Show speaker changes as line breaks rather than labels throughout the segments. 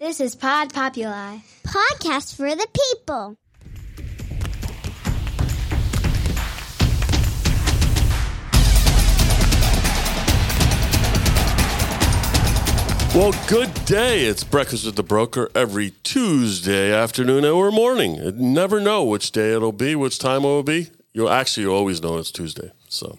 This is Pod Populi.
Podcast for the people.
Well, good day. It's Breakfast with the Broker every Tuesday afternoon or morning. You never know which day it'll be, which time it will be. You'll actually you always know it's Tuesday. So,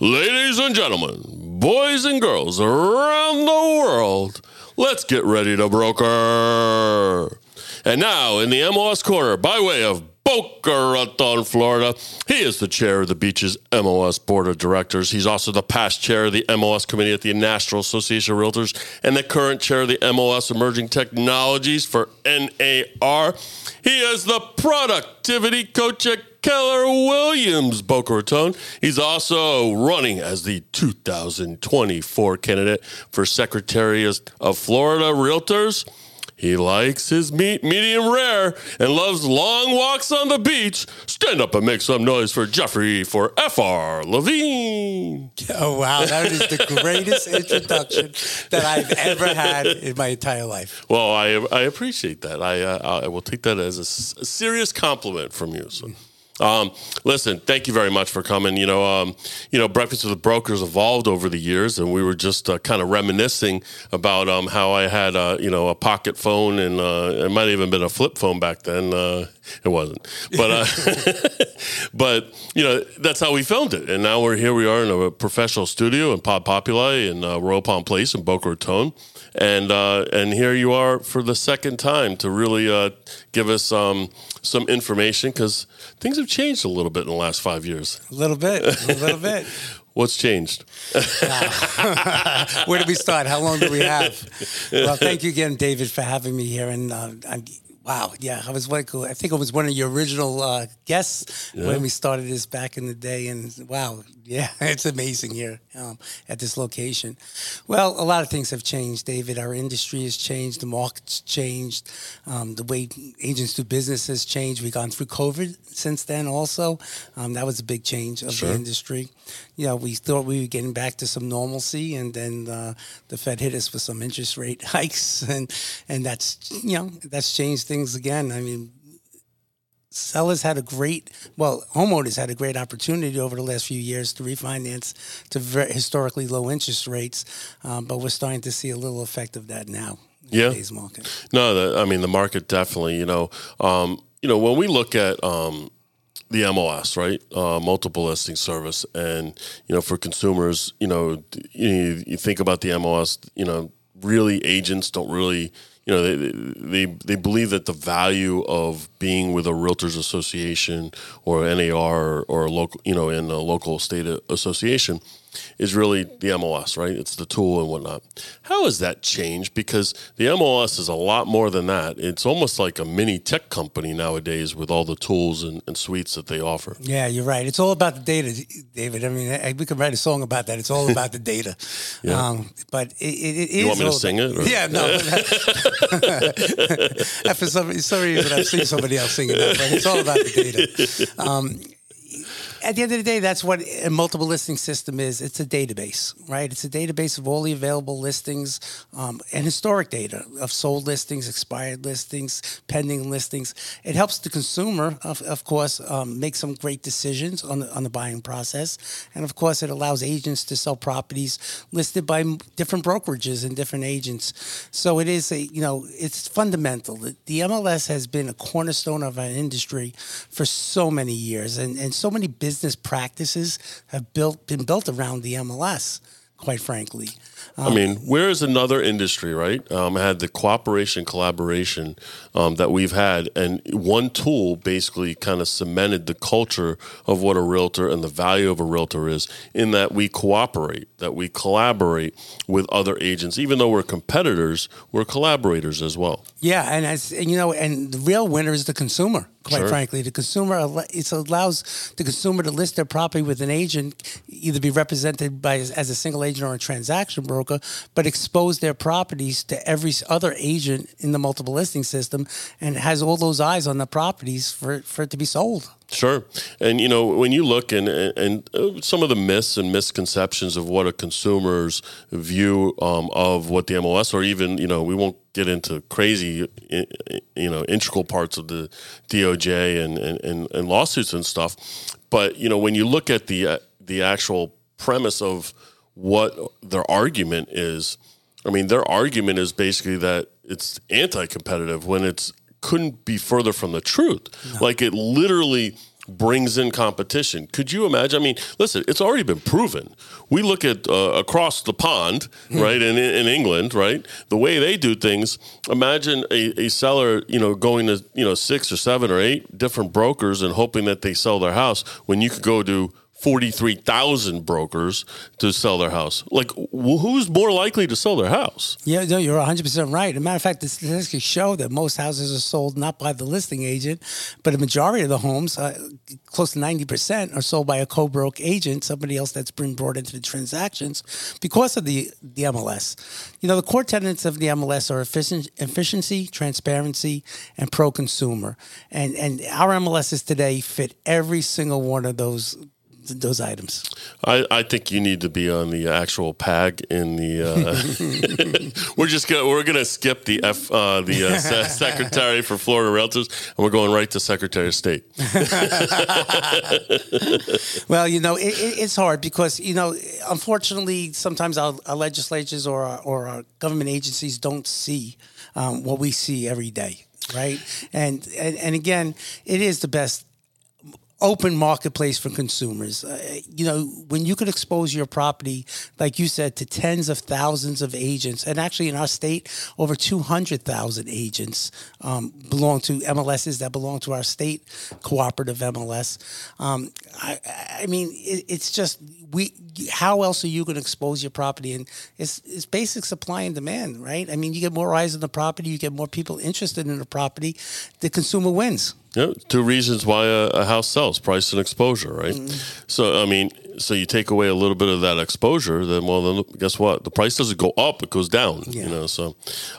ladies and gentlemen, boys and girls around the world, let's get ready to broker. And now in the MLS corner, by way of Boca Raton, Florida. He is the chair of the Beaches MLS Board of Directors. He's also the past chair of the MLS Committee at the National Association of Realtors and the current chair of the MLS Emerging Technologies for NAR. He is the productivity coach at Keller Williams Boca Raton. He's also running as the 2024 candidate for Secretary of Florida Realtors. He likes his meat medium rare and loves long walks on the beach. Stand up and make some noise for Jeffrey for FR Levine.
Oh, wow. That is the greatest introduction that I've ever had in my entire life.
Well, I, I appreciate that. I, uh, I will take that as a, serious compliment from you. So. Um, listen, thank you very much for coming. You know, um, you know, Breakfast with the Brokers evolved over the years, and we were just uh, kind of reminiscing about um, how I had, uh, you know, a pocket phone, and uh, it might have even been a flip phone back then. Uh, it wasn't, but uh, but you know, that's how we filmed it, and now we're here. We are in a professional studio in Pod Populi in Royal Palm Place in Boca Raton. And and here you are for the second time to really give us um, some information because things have changed a little bit in the last five years.
A little bit. A little bit.
What's changed?
Where do we start? How long do we have? Well, thank you again, David, for having me here. And uh, I'm, wow, yeah, I was like, I think it was one of your original uh, guests when we started this back in the day. And wow, yeah, it's amazing here um, at this location. Well, a lot of things have changed, David. Our industry has changed, the market's changed, um, the way agents do business has changed. We've gone through COVID since then, also. Um, that was a big change of the industry. You know, we thought we were getting back to some normalcy, and then uh, the Fed hit us with some interest rate hikes, and and that's you know that's changed things again. I mean, sellers had a great, well, homeowners had a great opportunity over the last few years to refinance to very historically low interest rates, um, but we're starting to see a little effect of that now. In
Yeah.
today's market.
No, the, I mean the market definitely. You know, um, you know when we look at um, the MLS, right, uh, multiple listing service, and you know for consumers, you know, you, you think about the MLS, you know, really agents don't really. You know, they, they they believe that the value of being with a realtors association or NAR or a local, you know, in a local state association, is really the MLS, right? It's the tool and whatnot. How has that changed? Because the MLS is a lot more than that. It's almost like a mini tech company nowadays with all the tools and, and suites that they offer.
Yeah, you're right. It's all about the data, David. I mean, I, we could write a song about that. It's all about the data. um, but it, it, it is.
You want me to sing
about-
it, or-
Yeah, no. For some, some reason, I've seen somebody else singing that, but it's all about the data. Um, at the end of the day, that's what a multiple listing system is. It's a database, right? It's a database of all the available listings um, and historic data of sold listings, expired listings, pending listings. It helps the consumer, of, of course, um, make some great decisions on the, on the buying process. And of course, it allows agents to sell properties listed by different brokerages and different agents. So it is a, you know, it's fundamental. The MLS has been a cornerstone of our industry for so many years, and, and so many business practices have built been built around the MLS. Quite frankly,
I mean, where is another industry, right? Um, had the cooperation, collaboration um, that we've had, and one tool basically kind of cemented the culture of what a realtor and the value of a realtor is in that we cooperate, that we collaborate with other agents. Even though we're competitors, we're collaborators as well.
Yeah, and as and, you know, and the real winner is the consumer. Quite
Sure.
frankly, the consumer it allows the consumer to list their property with an agent, either be represented by as a single agent or a transaction broker, but expose their properties to every other agent in the multiple listing system, and has all those eyes on the properties for for it to be sold.
Sure, and you know when you look and and uh, some of the myths and misconceptions of what a consumer's view um, of what the MLS, or even you know we won't get into crazy you know integral parts of the DOJ and and, and lawsuits and stuff, but you know when you look at the uh, the actual premise of what their argument is, I mean their argument is basically that it's anti-competitive when it's couldn't be further from the truth. No. Like it literally brings in competition. Could you imagine? I mean, listen, it's already been proven. We look at uh, across the pond, mm. right, in, in England, right, the way they do things. Imagine a, a seller, you know, going to you know six or seven or eight different brokers and hoping that they sell their house when you could go to 43,000 brokers to sell their house. Like, who's more likely to sell their house?
Yeah, no, you're 100% right. As a matter of fact, the statistics show that most houses are sold not by the listing agent, but a majority of the homes, uh, close to 90%, are sold by a co broke agent, somebody else that's been brought into the transactions because of the, the MLS. You know, the core tenets of the MLS are efficiency, transparency, and pro consumer. And, and our MLSs today fit every single one of those those items.
I, I think you need to be on the actual PAG in the. Uh, we're just gonna we're gonna skip the F uh, the uh, secretary for Florida Realtors, and we're going right to Secretary of State.
well, you know, it, it's hard because you know, unfortunately, sometimes our, our legislatures or our, or our government agencies don't see um, what we see every day right? And, and and again, it is the best open marketplace for consumers. Uh, you know, when you could expose your property, like you said, to tens of thousands of agents, and actually in our state, over 200,000 agents um, belong to MLSs that belong to our state cooperative MLS. Um, I, I, mean, it, it's just we. How else are you going to expose your property? And it's it's basic supply and demand, right? I mean, you get more eyes on the property, you get more people interested in the property, the consumer wins.
Yeah, two reasons why a, a house sells: price and exposure, right? Mm. So, I mean, so you take away a little bit of that exposure, then well, then guess what? The price doesn't go up; it goes down. Yeah. You know, so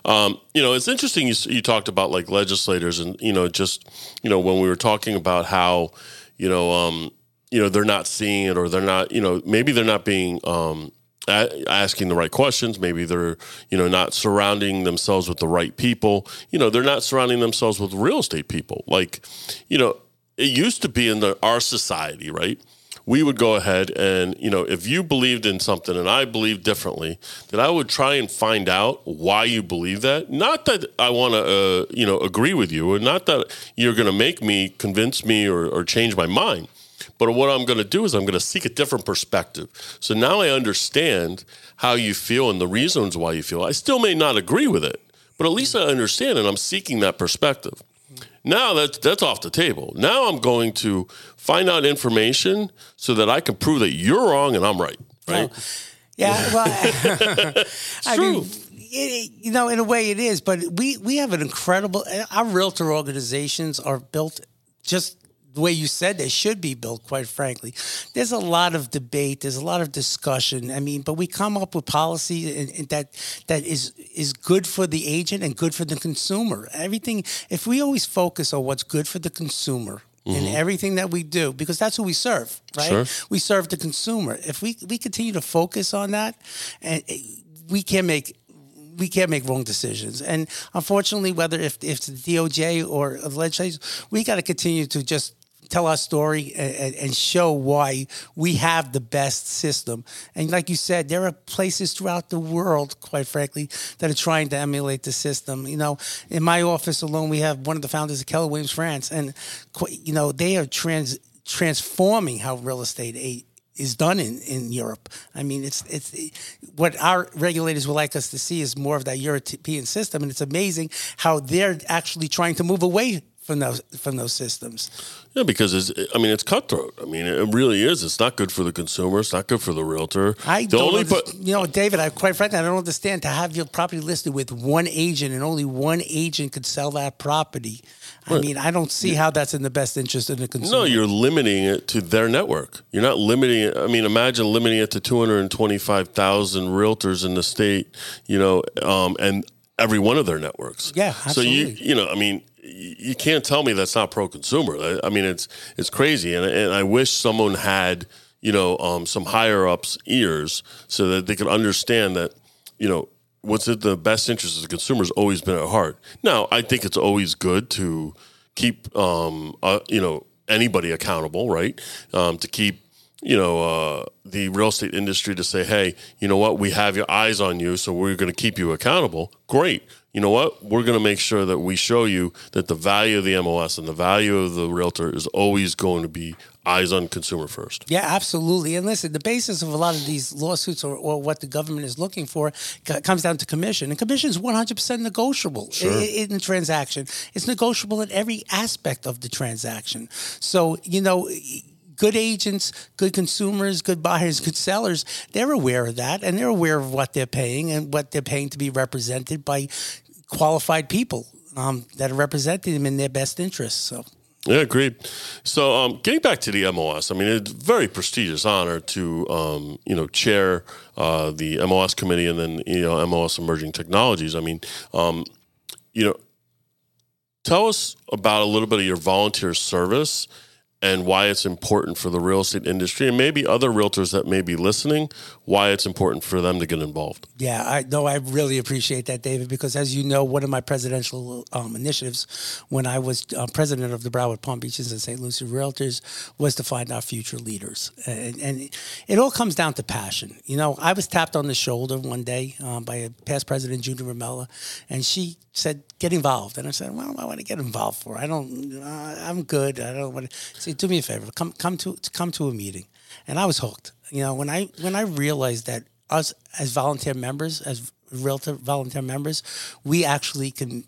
um, you know, it's interesting. You, you talked about like legislators, and you know, just you know, when we were talking about how you know, um, you know, they're not seeing it, or they're not, you know, maybe they're not being um, asking the right questions. Maybe they're, you know, not surrounding themselves with the right people. You know, they're not surrounding themselves with real estate people. Like, you know, it used to be in the, our society, right? We would go ahead and, you know, if you believed in something and I believed differently, that I would try and find out why you believe that. Not that I want to, uh, you know, agree with you, or not that you're going to make me convince me or, or change my mind but what I'm going to do is I'm going to seek a different perspective. So now I understand how you feel and the reasons why you feel. I still may not agree with it, but at least I understand and I'm seeking that perspective. Now that's that's off the table. Now I'm going to find out information so that I can prove that you're wrong and I'm right. Right?
Well, yeah. Well, I true. mean, it, you know, in a way, it is. But we we have an incredible. Our realtor organizations are built just the way you said they should be built, quite frankly. There's a lot of debate, there's a lot of discussion. I mean, but we come up with policy that that is is good for the agent and good for the consumer. Everything if we always focus on what's good for the consumer, Mm-hmm. in everything that we do because that's who we serve, right? Sure. We serve the consumer. If we we continue to focus on that, and eh, we can make we can't make wrong decisions. And unfortunately, whether if, if it's the DOJ or the legislature, we got to continue to just tell our story and, and, show why we have the best system. And like you said, there are places throughout the world, quite frankly, that are trying to emulate the system. You know, in my office alone, we have one of the founders of Keller Williams France, and you know they are trans transforming how real estate is done in, in Europe. I mean, it's it's what our regulators would like us to see is more of that European system, and it's amazing how they're actually trying to move away from those from those systems.
Yeah, because it's I mean it's cutthroat. I mean it really is. It's not good for the consumer. It's not good for the realtor.
I the don't. Only but, you know, David. I quite frankly, I don't understand to have your property listed with one agent and only one agent could sell that property. I mean, I don't see how that's in the best interest of the consumer.
No, you're limiting it to their network. You're not limiting it. I mean, imagine limiting it to 225,000 realtors in the state, you know, um, and every one of their networks.
Yeah, absolutely.
So you, you know, I mean, you can't tell me that's not pro consumer. I, I, mean, it's it's crazy, and and I wish someone had you know um, some higher ups ears so that they could understand that you know what's in the best interest of the consumer has always been at heart. Now, I think it's always good to keep um, uh, you know anybody accountable, right? Um, to keep you know uh, the real estate industry to say, hey, you know what, we have your eyes on you, so we're going to keep you accountable. Great. You know what? We're going to make sure that we show you that the value of the MLS and the value of the realtor is always going to be eyes on consumer first.
Yeah, absolutely. And listen, the basis of a lot of these lawsuits or, or what the government is looking for c- comes down to commission. And commission is 100% negotiable sure. in, in the transaction. It's negotiable in every aspect of the transaction. So, you know, good agents, good consumers, good buyers, good sellers, they're aware of that and they're aware of what they're paying and what they're paying to be represented by qualified people um, that are representing them in their best interests. So.
Yeah, agreed. So, um, getting back to the MLS, I mean, it's a very prestigious honor to, um, you know, chair uh, the MLS committee and then, you know, MLS Emerging Technologies. I mean, um, you know, tell us about a little bit of your volunteer service and why it's important for the real estate industry and maybe other realtors that may be listening, why it's important for them to get involved.
Yeah, I know. I really appreciate that, David, because as you know, one of my presidential um, initiatives when I was uh, president of the Broward Palm Beaches and St. Lucie Realtors was to find our future leaders. And, and, it all comes down to passion. You know, I was tapped on the shoulder one day um, by a past president, Judy Ramella, and she said, get involved. And I said, well, I want to get involved for? I don't, uh, I'm good. I don't want to. Say, do me a favor, come, come to, come to a meeting. And I was hooked. You know, when I, when I realized that us as volunteer members, as realtor volunteer members, we actually can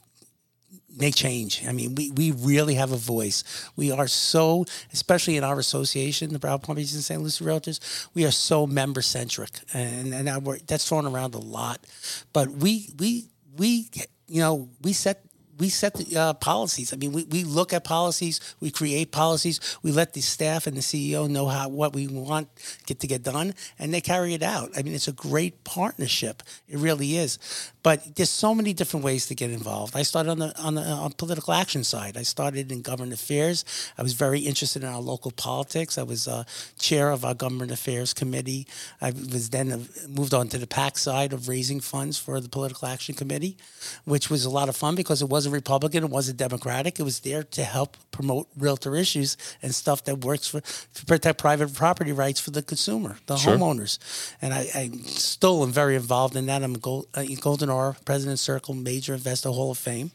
make change. I mean, we, we really have a voice. We are so, especially in our association, the Broward Palm Beach and St. Lucie Realtors, we are so member centric, and and that's thrown around a lot. But we we we you know, we set we set the uh, policies. I mean, we, we look at policies, we create policies, we let the staff and the CEO know how what we want get to get done, and they carry it out. I mean, it's a great partnership. It really is. But there's so many different ways to get involved. I started on the on the on political action side. I started in government affairs. I was very interested in our local politics. I was uh, chair of our government affairs committee. I was then uh, moved on to the PAC side of raising funds for the political action committee, which was a lot of fun because it wasn't Republican, it wasn't Democratic. It was there to help promote realtor issues and stuff that works for to protect private property rights for the consumer, the sure. homeowners. And I, I, still am very involved in that. I'm a gold, uh, Golden Sonora, President Circle, Major Investor Hall of Fame.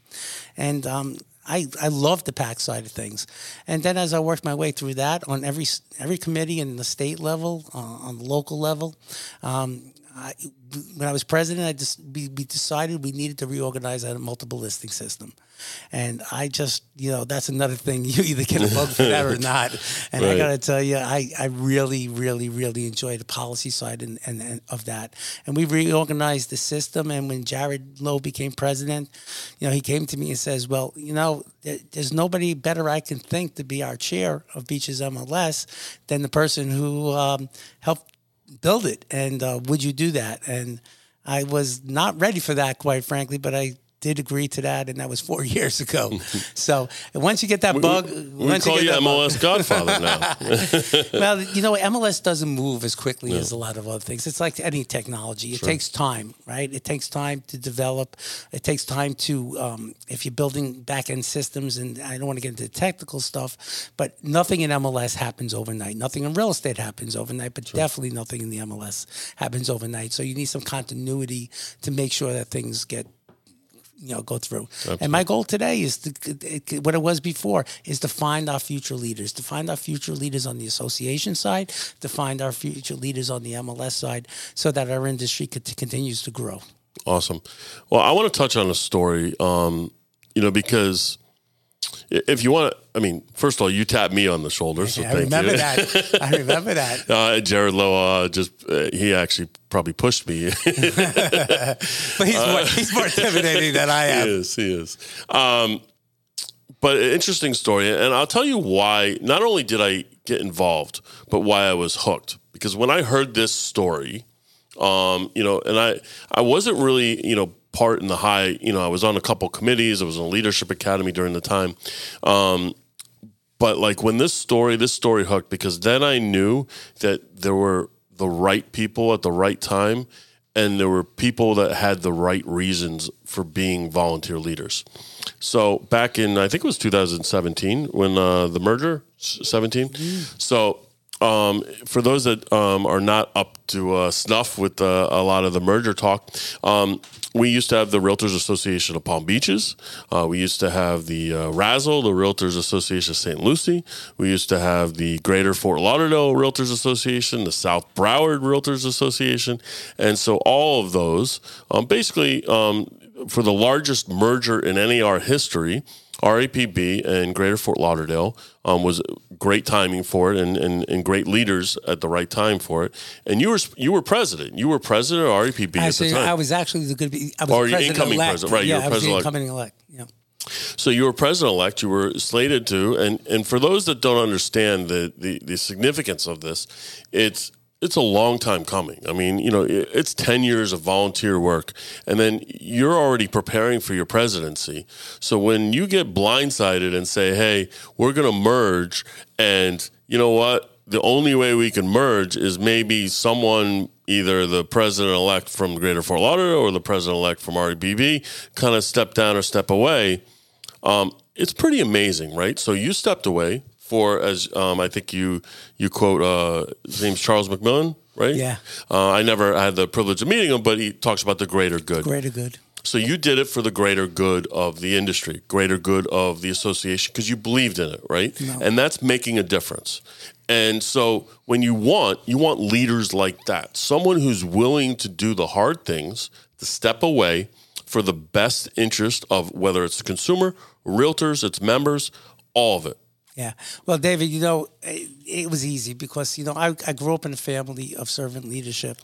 And um, I, I love the PAC side of things. And then as I worked my way through that on every every committee in the state level, uh, on the local level, um, I, when I was president, I just we, we, decided we needed to reorganize a multiple listing system, and I just you know that's another thing you either get a bug for that or not. And right. I got to tell you, I, I really really really enjoy the policy side and, and, and, of that. And we reorganized the system. And when Jared Lowe became president, you know he came to me and says, "Well, you know, there's nobody better I can think to be our chair of Beaches MLS than the person who um, helped build it. And uh, would you do that? And I was not ready for that, quite frankly, but I did agree to that, and that was four years ago. so once you get that bug,
we, we call you, you MLS bug, Godfather
now. well, you know, MLS doesn't move as quickly no. as a lot of other things. It's like any technology; it sure. takes time, right? It takes time to develop. It takes time to um, if you're building back end systems, and I don't want to get into technical stuff, but nothing in MLS happens overnight. Nothing in real estate happens overnight, but sure. definitely nothing in the MLS happens overnight. So you need some continuity to make sure that things get you know go through. Absolutely. And my goal today is to, what it was before is to find our future leaders, to find our future leaders on the association side, to find our future leaders on the MLS side, so that our industry continues to grow.
Awesome. Well, I want to touch on a story, um, you know, because if you want, I mean, first of all, you tapped me on the shoulder, so
I remember
you.
that. I remember that.
Uh, Jared Lowe uh, just uh, he actually probably pushed me,
but he's more, he's more intimidating than I am.
He is. He is. Um, but an interesting story, and I'll tell you why. Not only did I get involved, but why I was hooked. Because when I heard this story, um, you know, and I I wasn't really you know part in the high. You know, I was on a couple committees. I was in a leadership academy during the time. Um, but like when this story, this story hooked because then I knew that there were the right people at the right time, and there were people that had the right reasons for being volunteer leaders. So back in I think it was 2017 when uh, the merger 17. So um, for those that um, are not up to uh, snuff with uh, a lot of the merger talk, um, we used to have the Realtors Association of Palm Beaches. Uh, we used to have the uh, Razzle, the Realtors Association of St. Lucie. We used to have the Greater Fort Lauderdale Realtors Association, the South Broward Realtors Association. And so all of those, um, basically, um, for the largest merger in NAR history, RAPB and Greater Fort Lauderdale um, was great timing for it and, and, and great leaders at the right time for it. And you were you were president. You were president of RAPB
Actually,
at the time.
I was actually the good. I was
Or you
president
incoming
elect.
president, right, you
Yeah,
were
I was the
president-elect.
incoming elect. Yeah.
So you were president elect. You were slated to, and and for those that don't understand the, the the significance of this, it's it's a long time coming. I mean, you know, it's ten years of volunteer work, and then you're already preparing for your presidency. So when you get blindsided and say, "Hey, we're going to merge," and you know what? The only way we can merge is maybe someone, either the president elect from Greater Fort Lauderdale or the president elect from RBB, kind of step down or step away um, it's pretty amazing, right? So you stepped away for, as um, I think you you quote, uh, his name's Charles McMillan, right?
Yeah.
Uh, I never had the privilege of meeting him, but he talks about the greater good.
Greater good.
So you did it for the greater good of the industry, greater good of the association, because you believed in it, right? And that's making a difference. And so when you want, you want leaders like that, someone who's willing to do the hard things, to step away for the best interest of whether it's the consumer, realtors, its members, all of it.
Yeah. Well, David, you know, it, it was easy because, you know, I, I grew up in a family of servant leadership.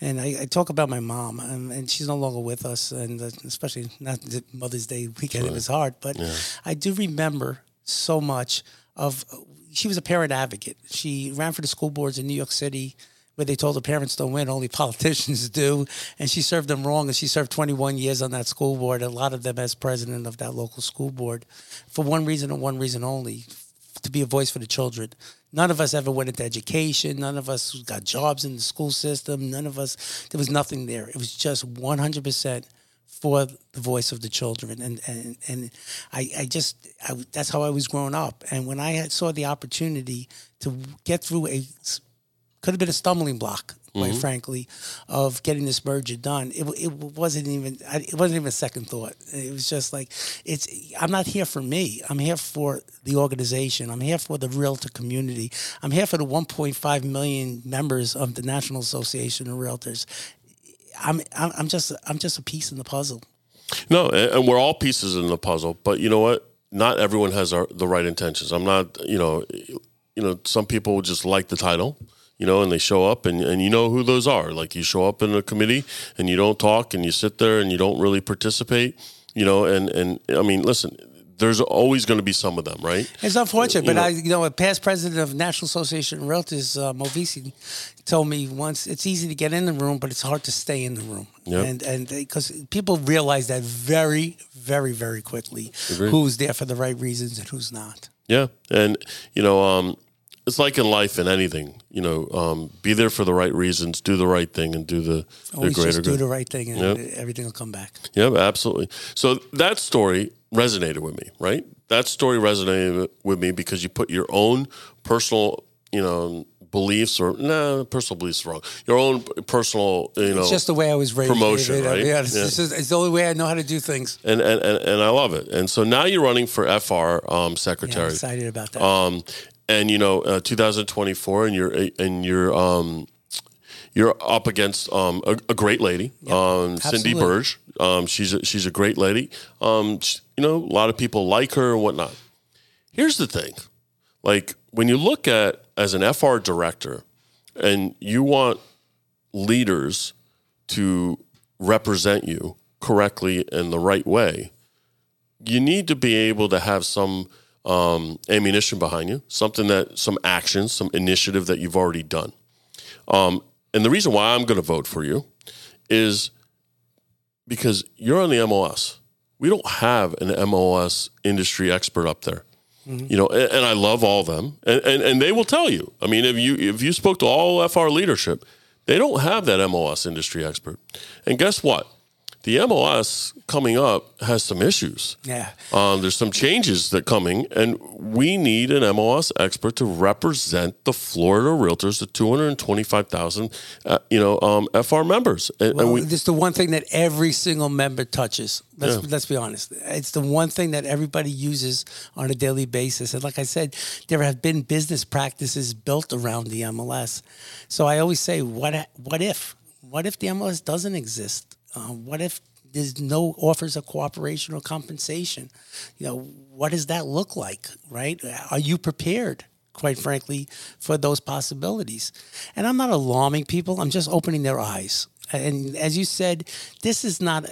And I, I talk about my mom, and, and she's no longer with us. And uh, especially not the Mother's Day weekend, it was hard. But I do remember so much of, she was a parent advocate. She ran for the school boards in New York City where they told the parents don't win, only politicians do. And she served them wrong, and she served 21 years on that school board, a lot of them as president of that local school board, for one reason and one reason only to be a voice for the children. None of us ever went into education. None of us got jobs in the school system. None of us, there was nothing there. It was just 100% for the voice of the children. And, and, and I, I just, I, that's how I was growing up. And when I saw the opportunity to get through a, could have been a stumbling block, quite mm-hmm. frankly, of getting this merger done. It, it wasn't even it wasn't even a second thought. It was just like it's. I'm not here for me. I'm here for the organization. I'm here for the realtor community. I'm here for the 1.5 million members of the National Association of Realtors. I'm I'm just I'm just a piece in the puzzle.
No, and and we're all pieces in the puzzle, but you know what? Not everyone has our, the right intentions. I'm not, you know, you know, some people just like the title, you know, and they show up, and, and you know who those are. Like you show up in a committee and you don't talk, and you sit there and you don't really participate, you know, and and I mean, listen, there's always going to be some of them, right?
It's unfortunate, but
know-
I, you know, a past president of National Association of Realtors, uh, Moe Veissi, told me once it's easy to get in the room, but it's hard to stay in the room.
Yep.
And and because people realize that very, very, very quickly,
Agreed.
who's there for the right reasons and who's not.
Yeah, and you know, um, it's like in life and anything. You know, um, be there for the right reasons, do the right thing, and do the, the greater
just do
good.
the right thing, and
Yep.
everything will come back.
Yeah, absolutely. So that story resonated with me, right? That story resonated with me because you put your own personal, you know, beliefs or nah, personal beliefs wrong. Your own personal, you know,
It's just the way I was raised.
promotion, right?
Yeah, it's,
Yeah.
it's the only way I know how to do things.
and, and and and I love it. And so now you're running for FR um,
Yeah, I'm
secretary.
excited about that.
um, and you know, uh, 2024, and you're and you're um, you're up against um, a, a great lady, um, Cindy. Burge. Um, she's a, she's a great lady. Um, sh- you know, a lot of people like her and whatnot. Here's the thing, like when you look at as an FR director, and you want leaders to represent you correctly in the right way, you need to be able to have some um, ammunition behind you, something that, some actions, some initiative that you've already done. Um, and the reason why I'm going to vote for you is because you're on the MLS. We don't have an MLS industry expert up there. You know, and, and I love all of them, and, and and they will tell you. I mean, if you if you spoke to all FR leadership, they don't have that MLS industry expert. And guess what? The MLS coming up has some issues.
Yeah.
Um, there's some changes that coming, and we need an MLS expert to represent the Florida Realtors, the 225,000, uh, you know, um, FR members. And,
Well,
and we,
it's the one thing that every single member touches. Let's let's be honest. It's the one thing that everybody uses on a daily basis. And like I said, there have been business practices built around the MLS. So I always say, what what if? What if the MLS doesn't exist? Uh, what if there's no offers of cooperation or compensation? You know, what does that look like? Right? Are you prepared? quite frankly, for those possibilities. And I'm not alarming people, I'm just opening their eyes. And as you said, this is not,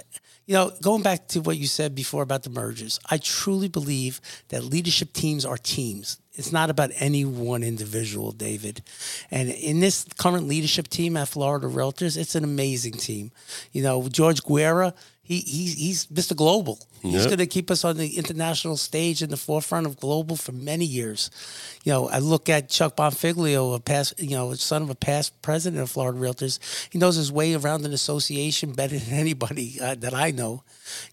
you know, going back to what you said before about the mergers, I truly believe that leadership teams are teams. It's not about any one individual, David. And in this current leadership team at Florida Realtors, it's an amazing team. You know, George Guerra, he, he's, he's Mr. Global. He's
Yep.
going to keep us on the international stage in the forefront of global for many years. You know, I look at Chuck Bonfiglio, a past, you know, son of a past president of Florida Realtors. He knows his way around an association better than anybody uh, that I know.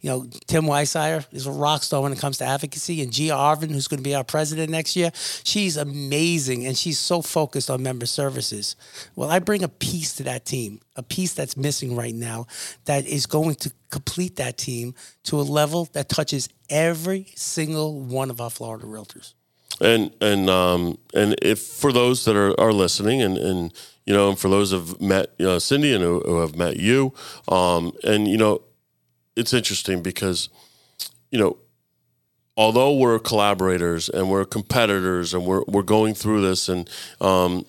You know, Tim Weisheyer is a rock star when it comes to advocacy, and Gia Arvin, who's going to be our president next year, she's amazing, and she's so focused on member services. Well, I bring a piece to that team, a piece that's missing right now, that is going to complete that team to a level that touches every single one of our Florida realtors.
and and um and if for those that are, are listening and and you know and for those who've met uh, Cindy and who, who have met you um and you know it's interesting because you know although we're collaborators and we're competitors and we're we're going through this and um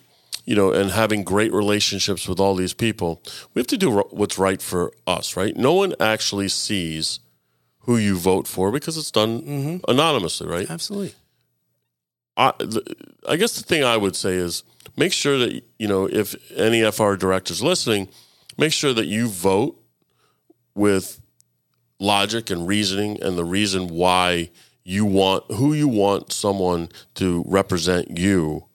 you know and having great relationships with all these people we have to do what's right for us right no one actually sees who you vote for because it's done mm-hmm. anonymously right
Absolutely.
I, the- I guess the thing I would say is make sure that you know if any FR directors listening, make sure that you vote with logic and reasoning and the reason why you want who you want someone to represent you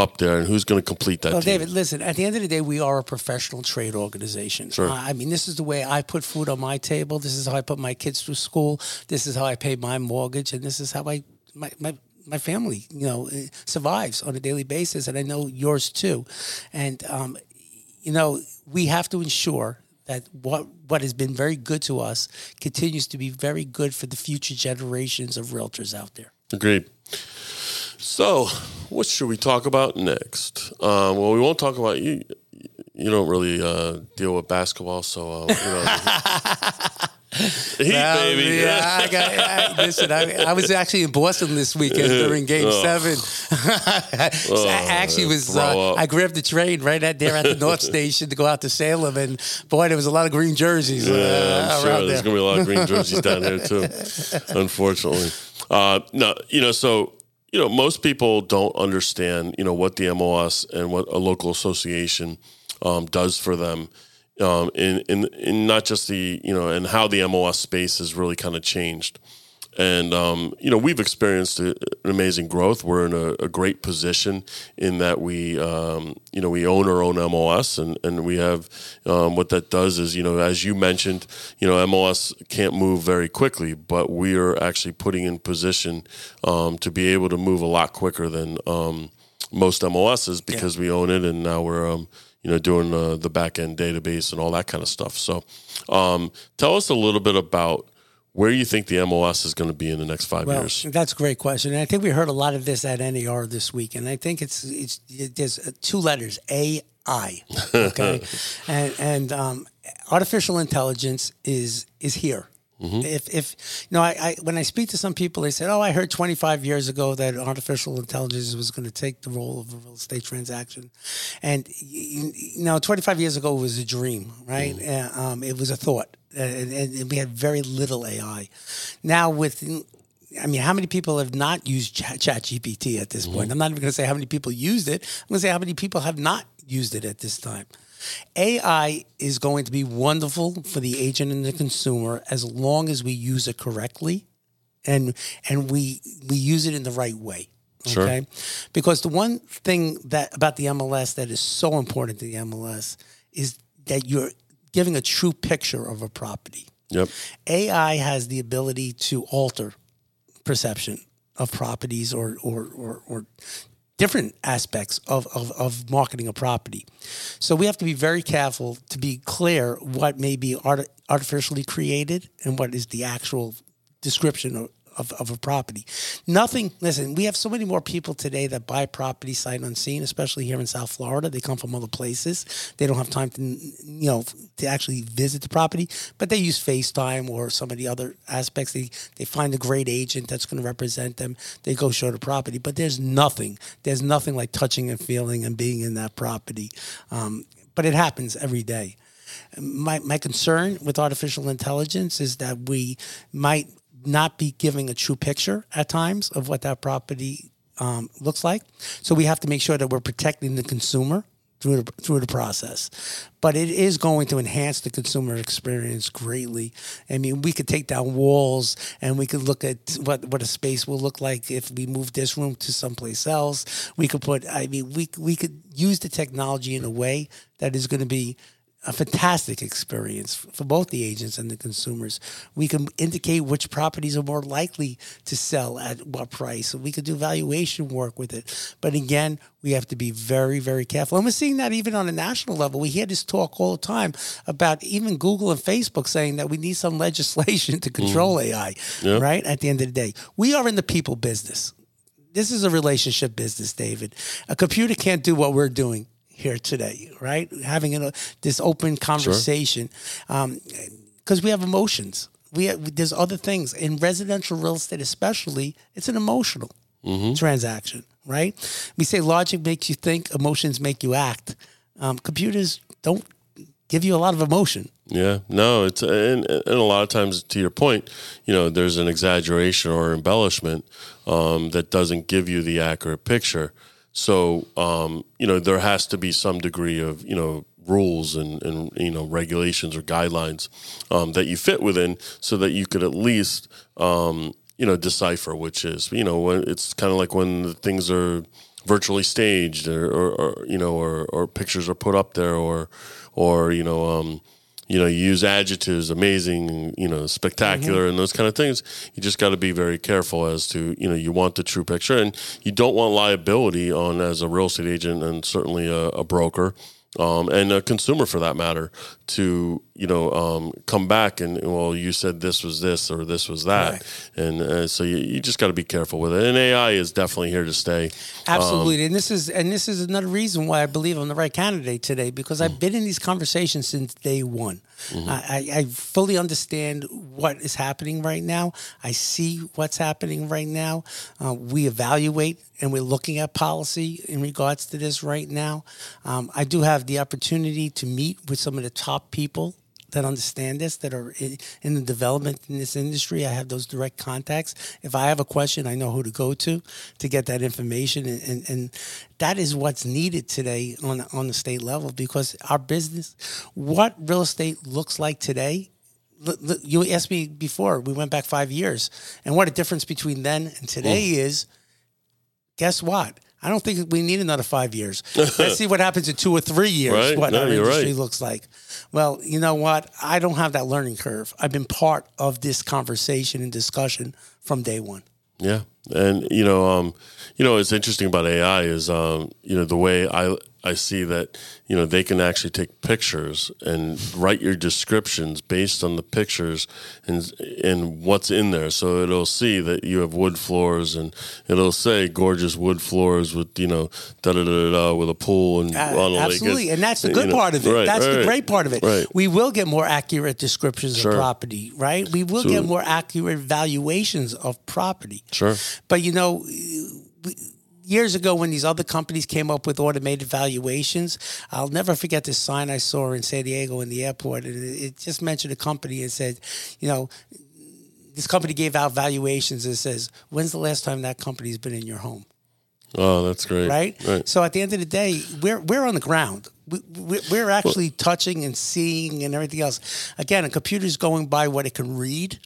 up there and who's going to complete that
Well,
team.
David, listen, at the end of the day, we are a professional trade organization.
Sure.
Uh, I mean, this is the way I put food on my table. This is how I put my kids through school. This is how I pay my mortgage. And this is how I, my, my, my family, you know, uh, survives on a daily basis. And I know yours too. And, um, you know, we have to ensure that what what has been very good to us continues to be very good for the future generations of realtors out there.
Agreed. So, what should we talk about next? Um, well, we won't talk about you. You don't really uh, deal with basketball, so uh, you know. Heat, baby.
Yeah, I got, I, listen, I, I was actually in Boston this weekend during Game Seven. So I actually was. Uh. I grabbed the train right at there at the North Station to go out to Salem, and boy, there was a lot of green jerseys uh,
Yeah, I'm sure there's
there.
going to be a lot of green jerseys down there too. Unfortunately, uh, no, you know, so you know, most people don't understand, you know, what the MLS and what a local association um, does for them. Um, in, in in not just the you know and how the MLS space has really kind of changed, and um, you know we've experienced an amazing growth. We're in a, a great position in that we um, you know we own our own MLS and and we have um, what that does is you know as you mentioned, you know MLS can't move very quickly, but we are actually putting in position um, to be able to move a lot quicker than um, most MLSs because we own it, and now we're um, you know doing uh, the back end database and all that kind of stuff. So, um, tell us a little bit about where do you think the MLS is going to be in the next five
Well,
years.
that's a great question. And I think we heard a lot of this at NAR this week, and I think it's it's there's uh, two letters AI, okay, and and um, artificial intelligence is is here. If if you know, I, I when I speak to some people, they said, "Oh, I heard 25 years ago that artificial intelligence was going to take the role of a real estate transaction," and you, you know, 25 years ago was a dream, right? Uh, um, it was a thought, and, and, and we had very little AI. Now with I mean, how many people have not used Chat, Chat GPT at this mm-hmm. point? I'm not even going to say how many people used it. I'm going to say how many people have not used it at this time. AI is going to be wonderful for the agent and the consumer as long as we use it correctly and and we we use it in the right way.
Sure.
Because the one thing that about the MLS that is so important to the MLS is that you're giving a true picture of a property.
Yep.
AI has the ability to alter perception of properties or or or, or different aspects of, of, of marketing a property. So we have to be very careful to be clear what may be art, artificially created and what is the actual description of, of, of a property. Nothing, listen, we have so many more people today that buy property sight unseen, especially here in South Florida. They come from other places. They don't have time to, you know, to actually visit the property, but they use FaceTime or some of the other aspects. They, they find a great agent that's going to represent them. They go show the property, but there's nothing, there's nothing like touching and feeling and being in that property. Um, but it happens every day. My, my concern with artificial intelligence is that we might not be giving a true picture at times of what that property um, looks like. So we have to make sure that we're protecting the consumer through the, through the process. But it is going to enhance the consumer experience greatly. I mean, we could take down walls and we could look at what, what a space will look like if we move this room to someplace else. We could put, I mean, we, we could use the technology in a way that is going to be a fantastic experience for both the agents and the consumers. We can indicate which properties are more likely to sell at what price. we could do valuation work with it. But again, we have to be very, very careful. And we're seeing that even on a national level. We hear this talk all the time about even Google and Facebook saying that we need some legislation to control mm. AI, yep. right? At the end of the day, we are in the people business. This is a relationship business, David. A computer can't do what we're doing here today, right? Having a, this open conversation because um, we have emotions. We have, there's other things in residential real estate, especially. It's an emotional mm-hmm. transaction, right? We say logic makes you think, emotions make you act. Um, computers don't give you a lot of emotion.
Yeah, no, it's and, and a lot of times, to your point, you know, there's an exaggeration or embellishment um, that doesn't give you the accurate picture. So, um, you know, there has to be some degree of, you know, rules and, and you know, regulations or guidelines um, that you fit within so that you could at least, um, you know, decipher which is, you know, when it's kind of like when things are virtually staged or, or, or you know, or, or pictures are put up there or, or, you know, um, you know, you use adjectives, amazing, you know, spectacular, mm-hmm. and those kind of things. You just got to be very careful as to, you know, you want the true picture, and you don't want liability on as a real estate agent and certainly a, a broker um, and a consumer for that matter to you know um, come back and well you said this was this or this was that. Right. and uh, so you, you just got to be careful with it. And AI is definitely here to stay.
Absolutely. Um, and this is and this is another reason why I believe I'm the right candidate today because I've been in these conversations since day one mm-hmm. I, I fully understand what is happening right now I see what's happening right now uh, we evaluate and we're looking at policy in regards to this right now. Um, I do have the opportunity to meet with some of the top people that understand this, that are in, the development in this industry. I have those direct contacts. If I have a question, I know who to go to to get that information, and, and, and that is what's needed today on on the state level because our business, what real estate looks like today. You asked me before. We went back five years, and what a difference between then and today mm. is guess what? I don't think we need another five years. Let's see what happens in two or three years, right? what no, our industry right. looks like. Well, you know what? I don't have that learning curve. I've been part of this conversation and discussion from day one.
Yeah. And, you know, um, you know, what's interesting about AI is, um, you know, the way I, I see that you know they can actually take pictures and write your descriptions based on the pictures and and what's in there. So it'll see that you have wood floors and it'll say gorgeous wood floors with you know da da da da with a pool and uh,
absolutely,
lake.
and that's the good you know, part of it. Right, that's right, the great part of it. Right. We will get more accurate descriptions sure. of property, right? We will get more accurate valuations of property.
Sure,
but you know. Years ago when these other companies came up with automated valuations, I'll never forget this sign I saw in San Diego in the airport. And it just mentioned a company and said, you know, this company gave out valuations and says, when's the last time that company's been in your home?
Oh, that's great.
right?
Right.
So at the end of the day, we're we're on the ground. We, we- we're actually touching and seeing and everything else. Again, a computer's going by what it can read,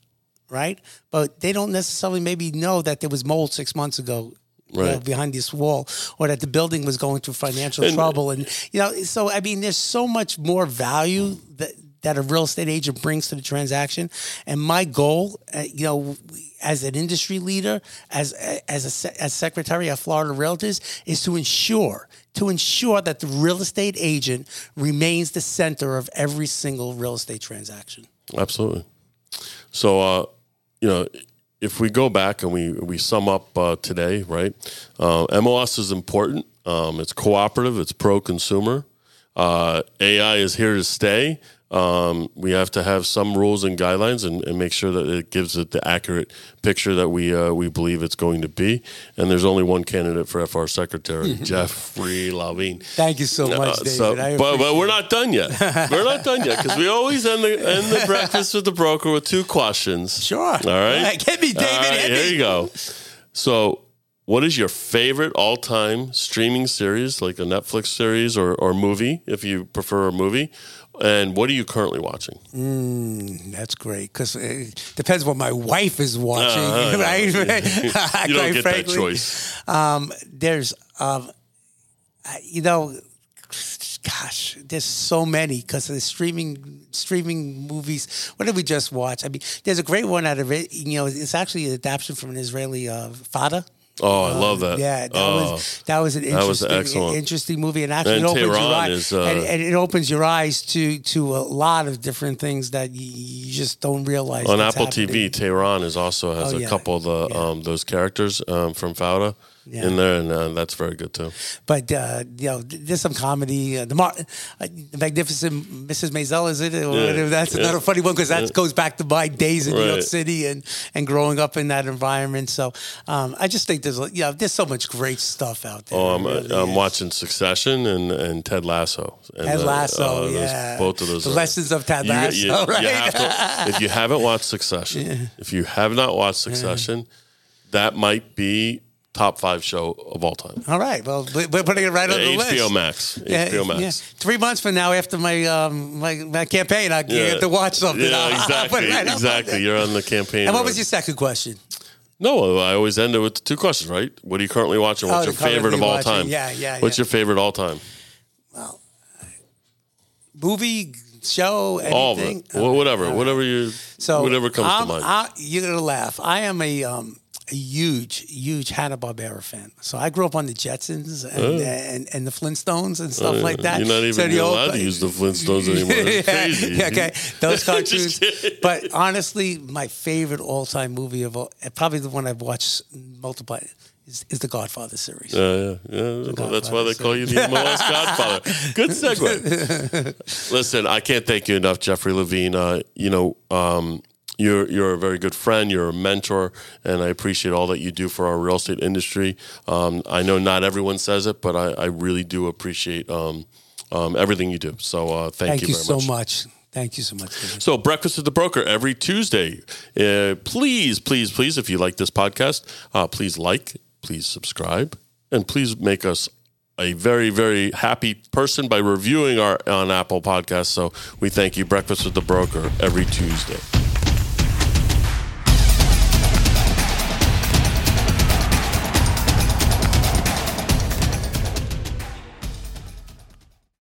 right? But they don't necessarily maybe know that there was mold six months ago. you know, behind this wall, or that the building was going through financial
And-
trouble, and you know, so I mean, there's so much more value that that a real estate agent brings to the transaction. And my goal, uh, you know, as an industry leader, as as a as secretary of Florida Realtors, is to ensure to ensure that the real estate agent remains the center of every single real estate transaction.
Absolutely. So, uh, you know, if we go back and we, we sum up uh, today, right? Uh, MLS is important. Um, it's cooperative. It's pro consumer. Uh, AI is here to stay. Um, we have to have some rules and guidelines and, and make sure that it gives it the accurate picture that we uh, we believe it's going to be. And there's only one candidate for FR secretary, Jeffrey Levine.
Thank you so much,
Uh,
David.
so- but, but we're not done yet. We're not done yet because we always end the end the breakfast with the broker with two questions.
Sure.
All right.
Hit me, David.
All right,
hit
here
me.
you go. So, what is your favorite all time streaming series, like a Netflix series or, or movie, if you prefer a movie? And what are you currently watching?
That's great because it depends what my wife is watching,
Uh-huh,
right?
You don't get that choice.
Um, there's, um, you know, gosh, there's so many because of the streaming streaming movies. What did we just watch? I mean, there's a great one out of it. You know, it's actually an adaptation from an Israeli uh, Fauda.
Oh, I love that.
Yeah, that
Oh.
was that was an
That was
interesting,
excellent.
interesting movie, and actually
And
it opens your
Tehran
eyes,
is, uh,
and, and it opens your eyes to to a lot of different things that you, you just don't realize
on Apple
happening.
TV, Tehran is also has
Oh,
a couple of the
Yeah.
um, those characters um, from Fauda
Yeah.
in there, and uh, that's very good too.
But uh, you know, there's some comedy. Uh, the, Mar- uh, Magnificent Mrs. Maisel is it?
Yeah.
That's
Yeah.
another funny one because that goes back to my days in New York City and and growing up in that environment. So um, I just think there's you know there's so much great stuff out there.
Oh, I'm,
really
I'm watching Succession and, and Ted Lasso. And,
Ted
uh,
Lasso,
uh,
yeah.
both of those.
The
are-
lessons of Ted
You- you-
Lasso,
you
right?
have to- if you haven't watched Succession, if you have not watched Succession, that might be top five show of all time.
All right. Well, we- we're putting it right on the list.
HBO Max.
Yeah,
HBO Max.
yeah. Three months from now, after my um, my, my campaign, I get to watch something. I'll-
Yeah,
I'll
exactly.
right on
exactly. You're on the campaign.
And what
road.
was your second question?
No, I always end it with two questions, right? What are you currently watching? What's
Oh,
your favorite of all
watching.
time?
Yeah, yeah,
What's
yeah.
your favorite all time?
Well, movie, show, anything?
All of it. Wh- whatever. Whatever you.
So
whatever comes
I'm-
to mind.
I, you're gonna laugh. I am a um, a huge, huge Hanna Barbera fan. So I grew up on the Jetsons and and, and the Flintstones and stuff like that.
Oh, You're not
So
even
old-
allowed to use the Flintstones anymore. It's
yeah,
crazy.
yeah, okay, those cartoons. but honestly, my favorite all-time movie of all, probably the one I've watched multiple is, is the Godfather series.
Yeah, yeah, yeah. Well, that's why they call you the MLS Godfather. Good segue. Listen, I can't thank you enough, Jeffrey Levine. Uh, you know, um, you're you're a very good friend. You're a mentor, and I appreciate all that you do for our real estate industry. Um, I know not everyone says it, but I, I really do appreciate um, um, everything you do. So uh, thank,
Thank
you,
you so
much.
much. Thank you so much. David.
So, Breakfast with the Broker every Tuesday. Uh, please, please, please, if you like this podcast, uh, please like, please subscribe, and please make us a very, very happy person by reviewing our on Apple Podcasts. So, we thank you. Breakfast with the Broker every Tuesday.